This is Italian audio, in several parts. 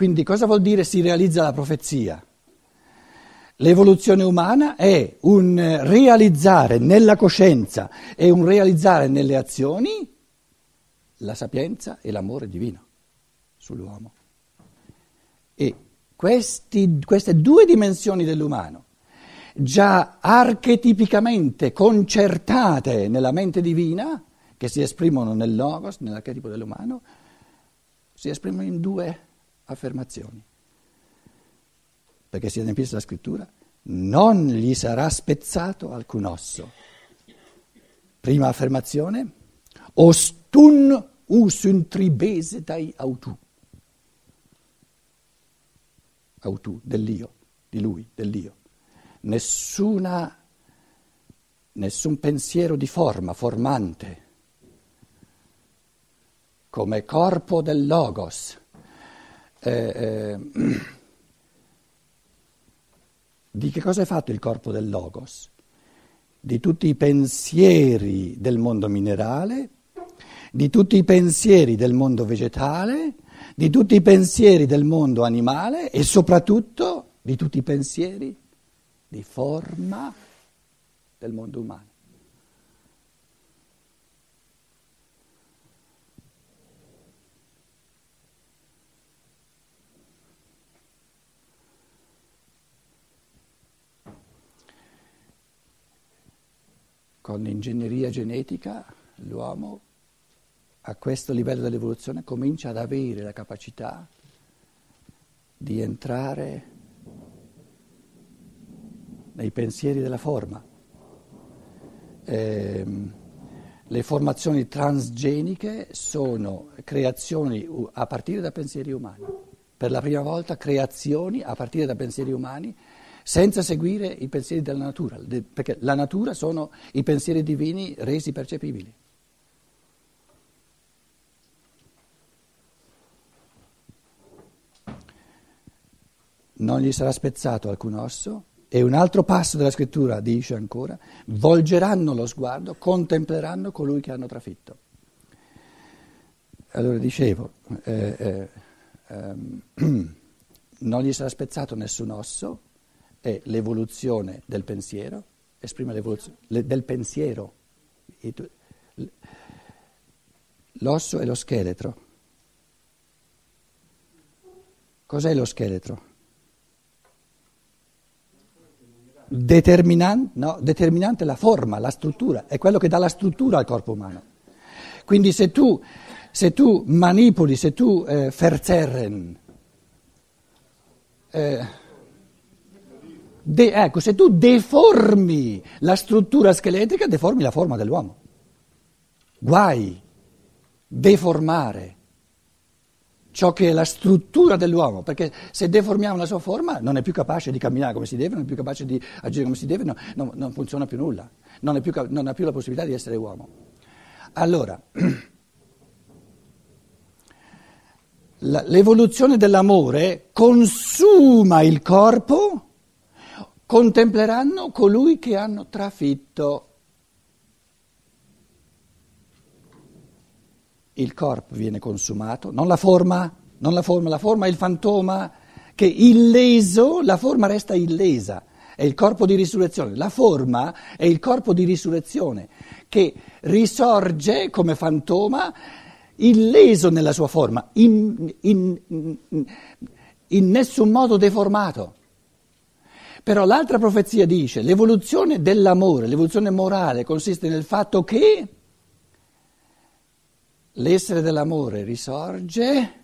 Quindi cosa vuol dire si realizza la profezia? L'evoluzione umana è un realizzare nella coscienza e un realizzare nelle azioni la sapienza e l'amore divino sull'uomo. E questi, queste due dimensioni dell'umano, già archetipicamente concertate nella mente divina, che si esprimono nel logos, nell'archetipo dell'umano, si esprimono in due affermazioni perché si adempisse la scrittura, non gli sarà spezzato alcun osso. Prima affermazione, ostun usun tribese dai autu. Autu, dell'io, di lui, dell'io. Nessuna, nessun pensiero di forma, formante, come corpo del logos. Eh, eh, di che cosa è fatto il corpo del Logos? Di tutti i pensieri del mondo minerale, di tutti i pensieri del mondo vegetale, di tutti i pensieri del mondo animale e soprattutto di tutti i pensieri di forma del mondo umano. Con l'ingegneria genetica l'uomo a questo livello dell'evoluzione comincia ad avere la capacità di entrare nei pensieri della forma. Eh, le formazioni transgeniche sono creazioni a partire da pensieri umani. Per la prima volta creazioni a partire da pensieri umani senza seguire i pensieri della natura, perché la natura sono i pensieri divini resi percepibili. Non gli sarà spezzato alcun osso e un altro passo della scrittura dice ancora, volgeranno lo sguardo, contempleranno colui che hanno trafitto. Allora dicevo, eh, eh, ehm, non gli sarà spezzato nessun osso, è l'evoluzione del pensiero, esprime l'evoluzione del pensiero. L'osso è lo scheletro. Cos'è lo scheletro? Determinante, no, determinante la forma, la struttura, è quello che dà la struttura al corpo umano. Quindi se tu, se tu manipoli, se tu eh, verzerren, eh, De, ecco, se tu deformi la struttura scheletrica, deformi la forma dell'uomo. Guai, deformare ciò che è la struttura dell'uomo, perché se deformiamo la sua forma non è più capace di camminare come si deve, non è più capace di agire come si deve, no, no, non funziona più nulla, non, più, non ha più la possibilità di essere uomo. Allora, l'evoluzione dell'amore consuma il corpo contempleranno colui che hanno trafitto. Il corpo viene consumato, non la forma, non la forma, la forma è il fantoma che illeso, la forma resta illesa, è il corpo di risurrezione, la forma è il corpo di risurrezione che risorge come fantoma illeso nella sua forma, in, in, in, in nessun modo deformato. Però l'altra profezia dice l'evoluzione dell'amore, l'evoluzione morale consiste nel fatto che l'essere dell'amore risorge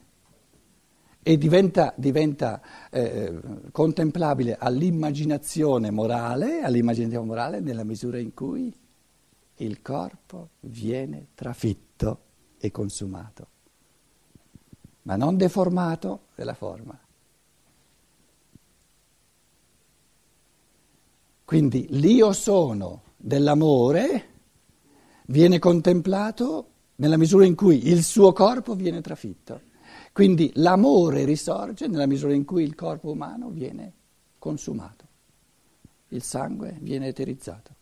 e diventa, diventa eh, contemplabile all'immaginazione morale, all'immaginazione morale nella misura in cui il corpo viene trafitto e consumato, ma non deformato della forma. Quindi l'io sono dell'amore viene contemplato nella misura in cui il suo corpo viene trafitto. Quindi l'amore risorge nella misura in cui il corpo umano viene consumato, il sangue viene eterizzato.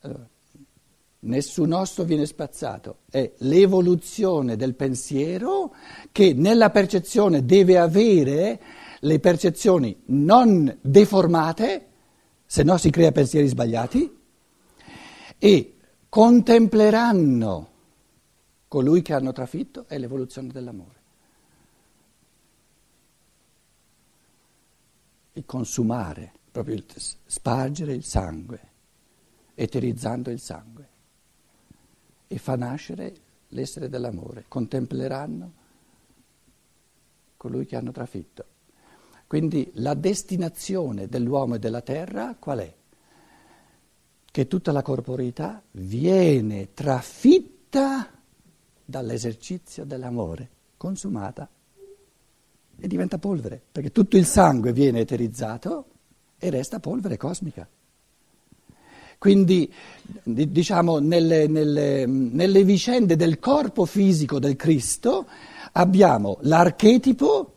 Allora, nessun osso viene spazzato, è l'evoluzione del pensiero che nella percezione deve avere le percezioni non deformate, se no si crea pensieri sbagliati, e contempleranno colui che hanno trafitto è l'evoluzione dell'amore. Il consumare, proprio il spargere il sangue, eterizzando il sangue, e fa nascere l'essere dell'amore. Contempleranno colui che hanno trafitto. Quindi la destinazione dell'uomo e della terra qual è? Che tutta la corporeità viene trafitta dall'esercizio dell'amore, consumata e diventa polvere, perché tutto il sangue viene eterizzato e resta polvere cosmica. Quindi, diciamo, nelle, nelle, nelle vicende del corpo fisico del Cristo abbiamo l'archetipo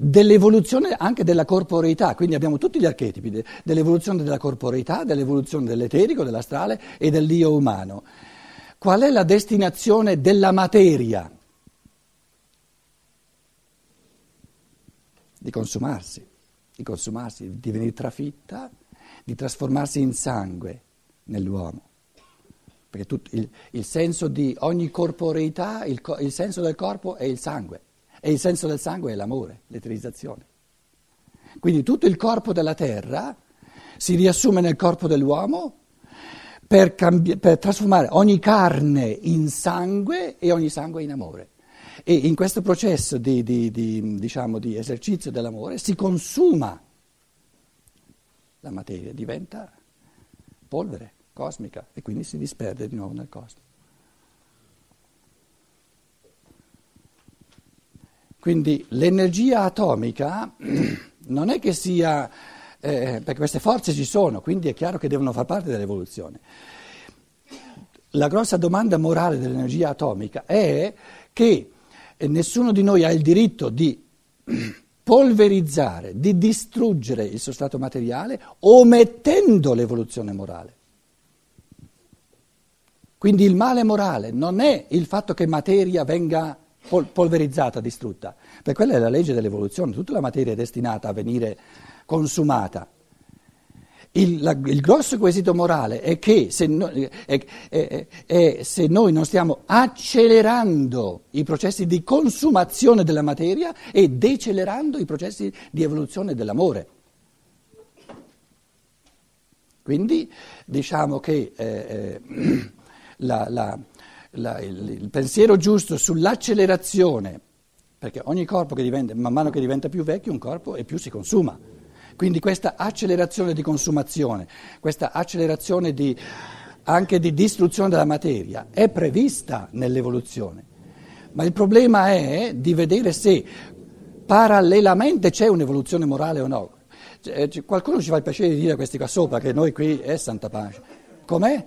dell'evoluzione anche della corporeità, quindi abbiamo tutti gli archetipi dell'evoluzione della corporeità, dell'evoluzione dell'eterico, dell'astrale e dell'io umano. Qual è la destinazione della materia? Di consumarsi, di consumarsi, di venire trafitta, di trasformarsi in sangue nell'uomo. Perché il, il, senso di ogni corporeità, il, il senso del corpo è il sangue e il senso del sangue è l'amore, l'eterizzazione. Quindi tutto il corpo della terra si riassume nel corpo dell'uomo per, cambi- per trasformare ogni carne in sangue e ogni sangue in amore. E in questo processo di, di, di, diciamo, di esercizio dell'amore si consuma la materia, diventa polvere cosmica e quindi si disperde di nuovo nel cosmo. Quindi l'energia atomica non è che sia eh, perché queste forze ci sono, quindi è chiaro che devono far parte dell'evoluzione. La grossa domanda morale dell'energia atomica è che nessuno di noi ha il diritto di polverizzare, di distruggere il sostrato materiale omettendo l'evoluzione morale. Quindi il male morale non è il fatto che materia venga polverizzata, distrutta, perché quella è la legge dell'evoluzione, tutta la materia è destinata a venire consumata. Il, la, il grosso quesito morale è che se, no, è, è, è, se, noi non stiamo accelerando i processi di consumazione della materia e decelerando i processi di evoluzione dell'amore. Quindi diciamo che eh, eh la, la, la, il, il pensiero giusto sull'accelerazione, perché ogni corpo che diventa, man mano che diventa più vecchio, un corpo e più si consuma. Quindi questa accelerazione di consumazione, questa accelerazione di, anche di distruzione della materia è prevista nell'evoluzione. Ma il problema è di vedere se parallelamente c'è un'evoluzione morale o no. Qualcuno ci fa il piacere di dire questi qua sopra che noi qui è santa pace. Com'è?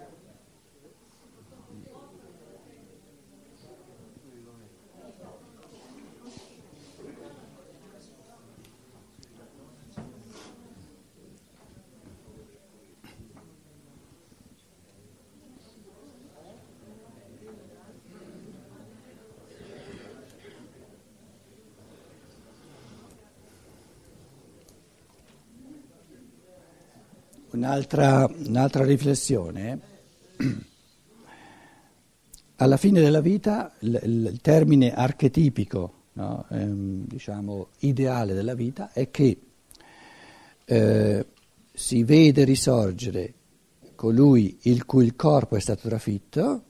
Un'altra, un'altra riflessione. Alla fine della vita il, il termine archetipico, no, ehm, diciamo ideale della vita, è che eh, si vede risorgere colui il cui il corpo è stato trafitto,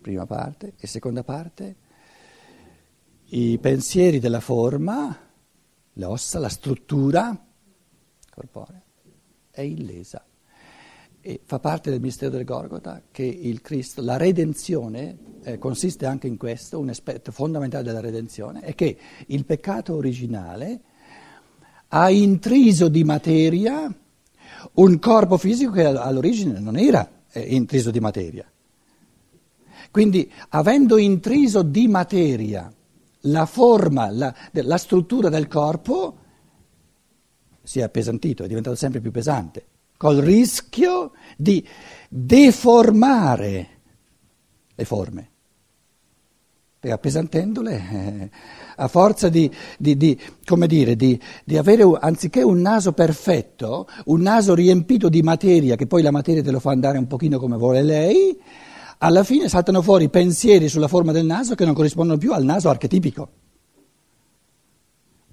prima parte, e seconda parte, i pensieri della forma, le ossa, la struttura corporea è illesa. E fa parte del mistero del Gorgota che il Cristo, la redenzione eh, consiste anche in questo, un aspetto fondamentale della redenzione, è che il peccato originale ha intriso di materia un corpo fisico che all'origine non era eh, intriso di materia. Quindi, avendo intriso di materia la forma, la, la struttura del corpo si è appesantito, è diventato sempre più pesante, col rischio di deformare le forme. Perché appesantendole, eh, a forza di, di, di, dire, di, avere, anziché un naso perfetto, un naso riempito di materia, che poi la materia te lo fa andare un pochino come vuole lei, alla fine saltano fuori pensieri sulla forma del naso che non corrispondono più al naso archetipico.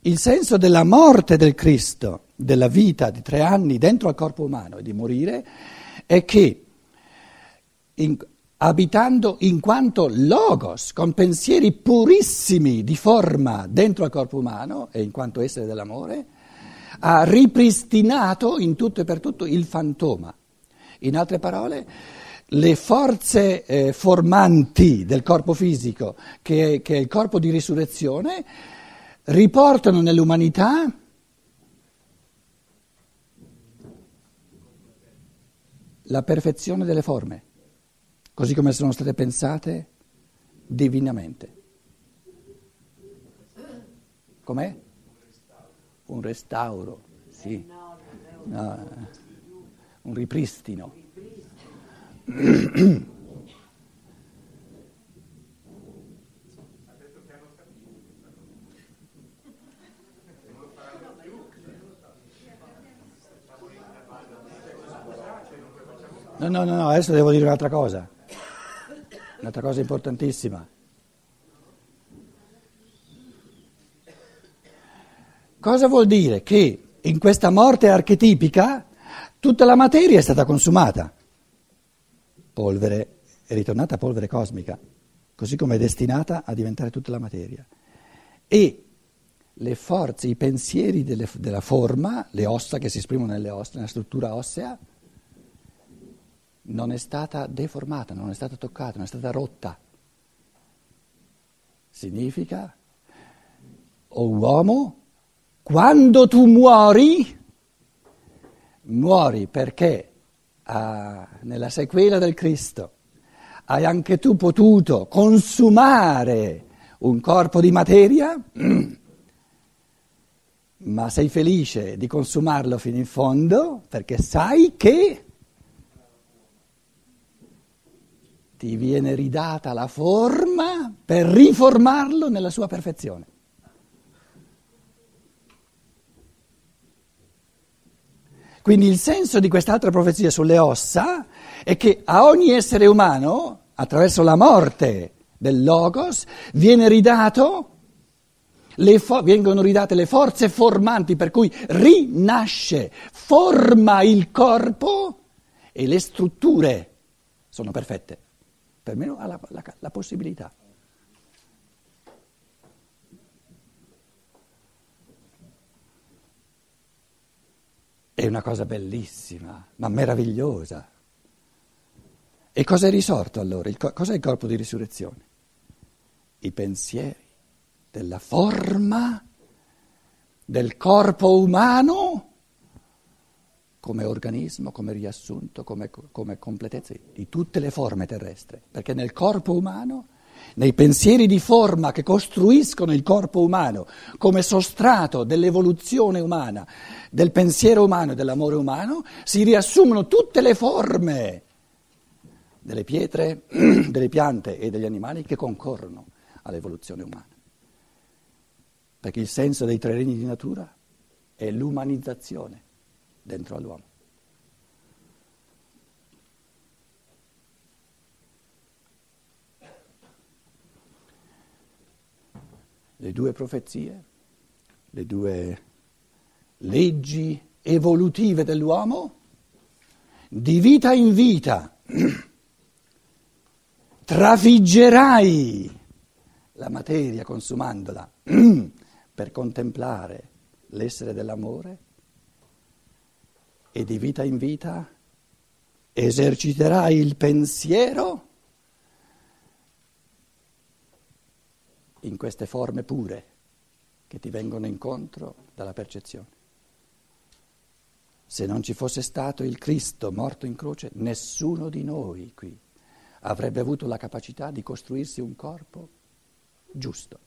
Il senso della morte del Cristo, della vita di tre anni dentro al corpo umano e di morire, è che in, abitando in quanto logos, con pensieri purissimi di forma dentro al corpo umano e in quanto essere dell'amore, ha ripristinato in tutto e per tutto il fantoma. In altre parole, le forze eh, formanti del corpo fisico, che, che è il corpo di risurrezione, riportano nell'umanità la perfezione delle forme, così come sono state pensate divinamente. Com'è? Un restauro, sì. No, un ripristino. No, no, no, adesso devo dire un'altra cosa, un'altra cosa importantissima. Cosa vuol dire? Che in questa morte archetipica tutta la materia è stata consumata polvere, è ritornata polvere cosmica, così come è destinata a diventare tutta la materia. E le forze, i pensieri delle, della forma, le ossa che si esprimono nelle ossa, nella struttura ossea, non è stata deformata, non è stata toccata, non è stata rotta. Significa, o oh uomo, quando tu muori, muori perché ah, nella sequela del Cristo, hai anche tu potuto consumare un corpo di materia, ma sei felice di consumarlo fino in fondo perché sai che ti viene ridata la forma per riformarlo nella sua perfezione. Quindi il senso di quest'altra profezia sulle ossa è che a ogni essere umano, attraverso la morte del Logos, ridato, fo- vengono ridate le forze formanti per cui rinasce, forma il corpo e le strutture sono perfette. Per me ha la, la, la possibilità. È una cosa bellissima, ma meravigliosa. E cosa è risorto allora? Il, cos'è il corpo di risurrezione? I pensieri della forma del corpo umano come organismo, come riassunto, come, come completezza di tutte le forme terrestri. Perché nel corpo umano nei pensieri di forma che costruiscono il corpo umano come sostrato dell'evoluzione umana, del pensiero umano e dell'amore umano, si riassumono tutte le forme delle pietre, delle piante e degli animali che concorrono all'evoluzione umana. Perché il senso dei tre regni di natura è l'umanizzazione dentro all'uomo. le due profezie, le due leggi evolutive dell'uomo, di vita in vita trafiggerai la materia consumandola per contemplare l'essere dell'amore e di vita in vita eserciterai il pensiero in queste forme pure che ti vengono incontro dalla percezione. Se non ci fosse stato il Cristo morto in croce, nessuno di noi qui avrebbe avuto la capacità di costruirsi un corpo giusto.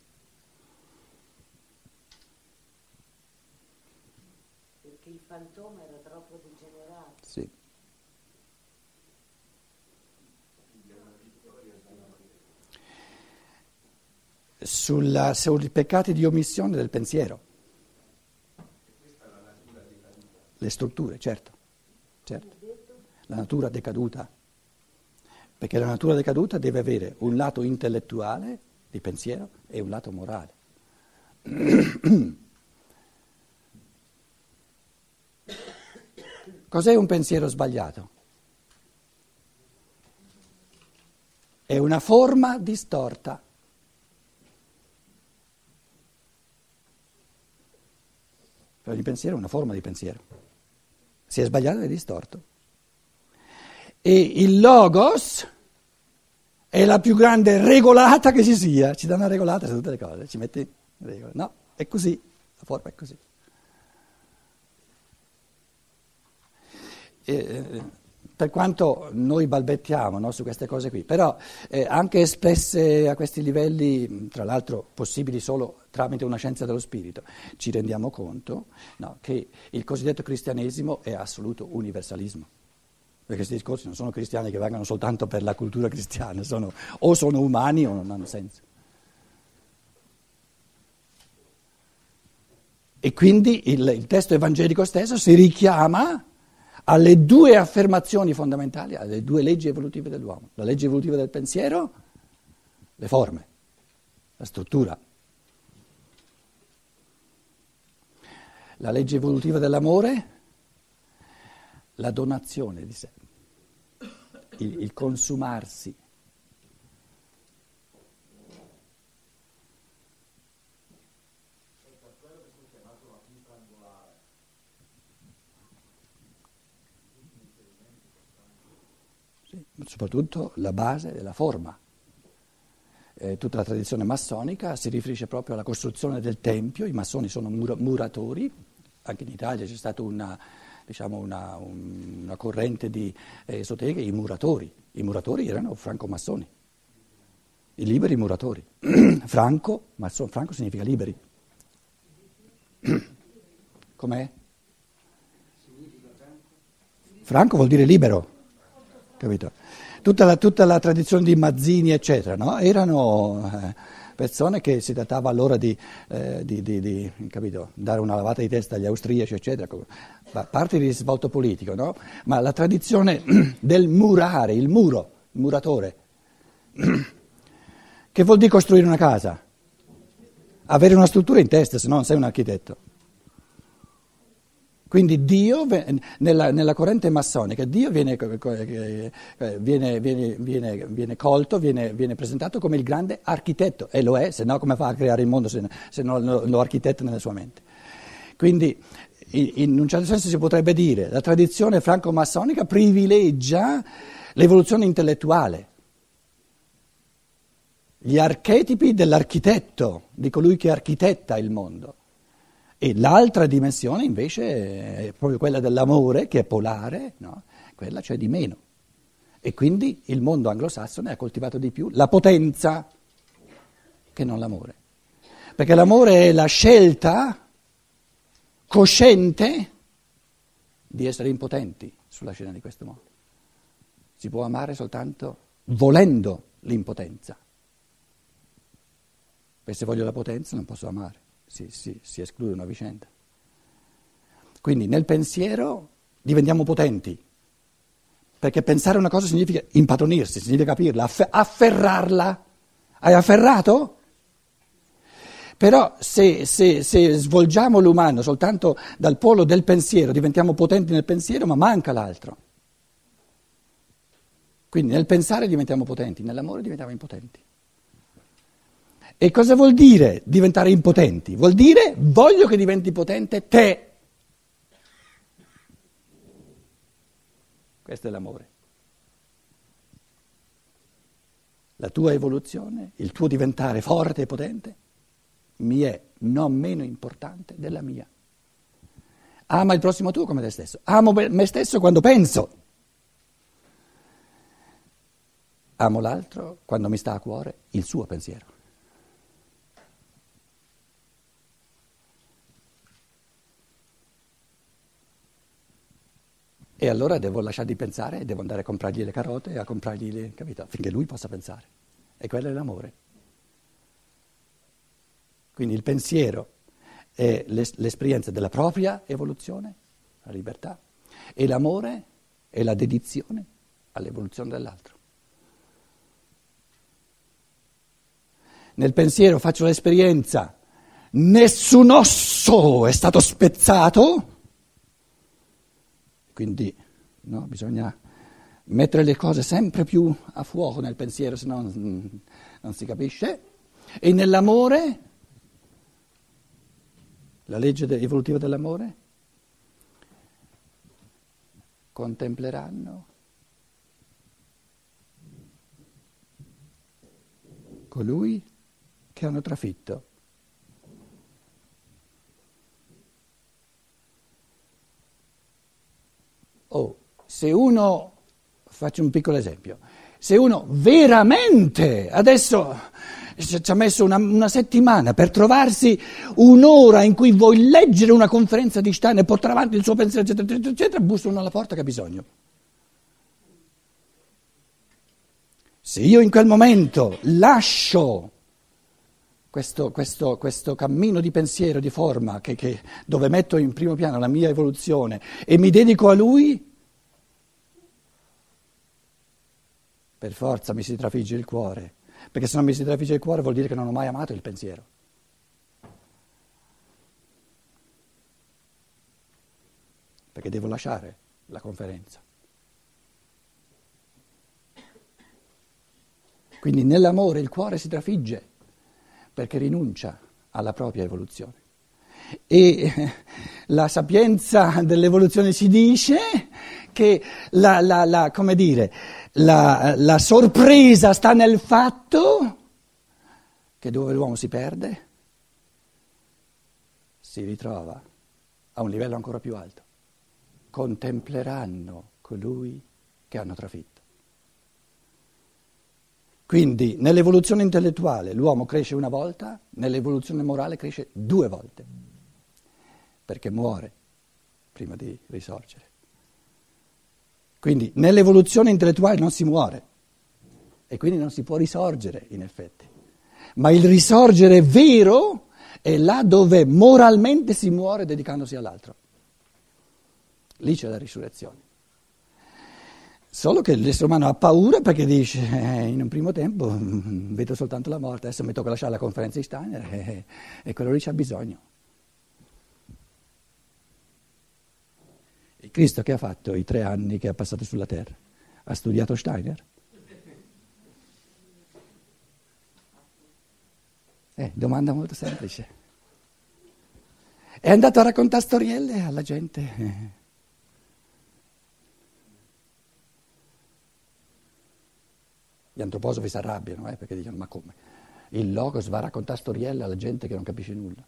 Perché il fantoma Sulla, sui peccati di omissione del pensiero. Le strutture, certo, certo. La natura decaduta. Perché la natura decaduta deve avere un lato intellettuale di pensiero e un lato morale. Cos'è un pensiero sbagliato? È una forma distorta. Ogni pensiero è una forma di pensiero. Se è sbagliato è distorto. E il logos è la più grande regolata che ci sia. Ci dà una regolata su tutte le cose, ci mette in regola. No, è così, la forma è così. eh, per quanto noi balbettiamo no, su queste cose qui, però eh, anche espresse a questi livelli, tra l'altro possibili solo tramite una scienza dello spirito, ci rendiamo conto no, che il cosiddetto cristianesimo è assoluto universalismo. Perché questi discorsi non sono cristiani che vengono soltanto per la cultura cristiana, sono, o sono umani o non hanno senso. E quindi il, il testo evangelico stesso si richiama alle due affermazioni fondamentali, alle due leggi evolutive dell'uomo. La legge evolutiva del pensiero, le forme, la struttura. La legge evolutiva dell'amore, la donazione di sé, il, il consumarsi. Soprattutto la base della forma. Eh, tutta la tradizione massonica si riferisce proprio alla costruzione del tempio, i massoni sono mur- muratori, anche in Italia c'è stata una, diciamo una, un, una corrente di eh, esoterica, i muratori. I muratori erano franco-massoni, i liberi muratori. Franco, masson, franco significa liberi. Com'è? Franco vuol dire libero, capito? tutta la, tutta la tradizione di Mazzini, eccetera, no? erano eh, persone che si datava allora di, eh, di, di, di dare una lavata di testa agli austriaci, eccetera, parte di risvolto politico, no? ma la tradizione del murare, il muro, il muratore, che vuol dire costruire una casa? Avere una struttura in testa, se no non sei un architetto. Quindi Dio, nella, nella corrente massonica, Dio viene, eh, viene, viene, viene colto, viene, presentato come il grande architetto, e lo è, se no come fa a creare il mondo se, se non lo, lo architetta nella sua mente. Quindi in un certo senso si potrebbe dire che la tradizione franco-massonica privilegia l'evoluzione intellettuale, gli archetipi dell'architetto, di colui che architetta il mondo. E l'altra dimensione invece è proprio quella dell'amore, che è polare, no? quella c'è di meno. E quindi il mondo anglosassone ha coltivato di più la potenza che non l'amore. Perché l'amore è la scelta cosciente di essere impotenti sulla scena di questo mondo. Si può amare soltanto volendo l'impotenza. Perché se voglio la potenza non posso amare si, si, si esclude una vicenda. Quindi nel pensiero diventiamo potenti, perché pensare una cosa significa impadronirsi, significa capirla, afferrarla. Hai afferrato? Però se, se, se, svolgiamo l'umano soltanto dal polo del pensiero, diventiamo potenti nel pensiero, ma manca l'altro. Quindi nel pensare diventiamo potenti, nell'amore diventiamo impotenti. E cosa vuol dire diventare impotenti? Vuol dire voglio che diventi potente te. Questo è l'amore. La tua evoluzione, il tuo diventare forte e potente, mi è non meno importante della mia. Ama il prossimo tuo come te stesso. Amo me stesso quando penso. Amo l'altro quando mi sta a cuore il suo pensiero. E allora devo lasciare di pensare e devo andare a comprargli le carote, a comprargli le, capito? Affinché lui possa pensare. E quello è l'amore. Quindi il pensiero è l'esperienza della propria evoluzione, la libertà, e l'amore è la dedizione all'evoluzione dell'altro. Nel pensiero faccio l'esperienza, nessun osso è stato spezzato, quindi no, bisogna mettere le cose sempre più a fuoco nel pensiero, se no non, non si capisce. E nell'amore, la legge evolutiva dell'amore, contempleranno colui che hanno trafitto. Oh, se uno, faccio un piccolo esempio, se uno veramente adesso ci ha messo una, una, settimana per trovarsi un'ora in cui vuoi leggere una conferenza di Stein e portare avanti il suo pensiero, eccetera, eccetera, eccetera, bussa uno alla porta che ha bisogno. Se io in quel momento lascio questo, questo, questo cammino di pensiero, di forma, che, che, dove metto in primo piano la mia evoluzione e mi dedico a lui, per forza mi si trafigge il cuore, perché se non mi si trafigge il cuore vuol dire che non ho mai amato il pensiero. Perché devo lasciare la conferenza. Quindi nell'amore il cuore si trafigge perché rinuncia alla propria evoluzione. E la sapienza dell'evoluzione ci dice che la, la, la, dire, la sorpresa sta nel fatto che dove l'uomo si perde si ritrova a un livello ancora più alto. Contempleranno colui che hanno trafitto. Quindi nell'evoluzione intellettuale l'uomo cresce una volta, nell'evoluzione morale cresce due volte, perché muore prima di risorgere. Quindi nell'evoluzione intellettuale non si muore e quindi non si può risorgere in effetti. Ma il risorgere vero è là dove moralmente si muore dedicandosi all'altro. Lì c'è la risurrezione. Solo che l'essere umano ha paura perché dice, eh, in un primo tempo mm, vedo soltanto la morte, adesso mi tocca lasciare la conferenza di Steiner e, e quello lì c'ha bisogno. E Cristo che ha fatto i tre anni che ha passato sulla terra? Ha studiato Steiner? Eh, domanda molto semplice. È andato a raccontare storielle alla gente. Gli antroposofi si arrabbiano eh, perché dicono ma come? Il logos va a raccontare storielle alla gente che non capisce nulla.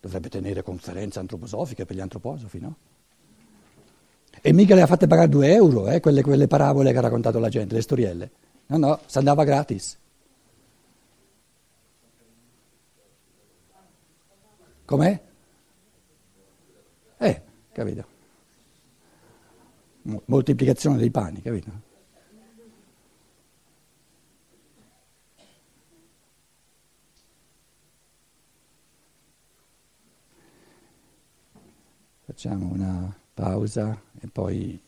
Dovrebbe tenere conferenze antroposofiche per gli antroposofi, no? E mica le ha fatte pagare due euro, eh, quelle, quelle parabole che ha raccontato la gente, le storielle. No, no, si andava gratis. Com'è? Eh, capito? Moltiplicazione dei pani, capito? Facciamo una pausa e poi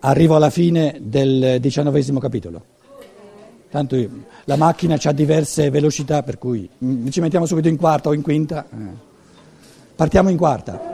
arrivo alla fine del diciannovesimo capitolo. Tanto la macchina ha diverse velocità, per cui ci mettiamo subito in quarta o in quinta. Eh. Partiamo in quarta.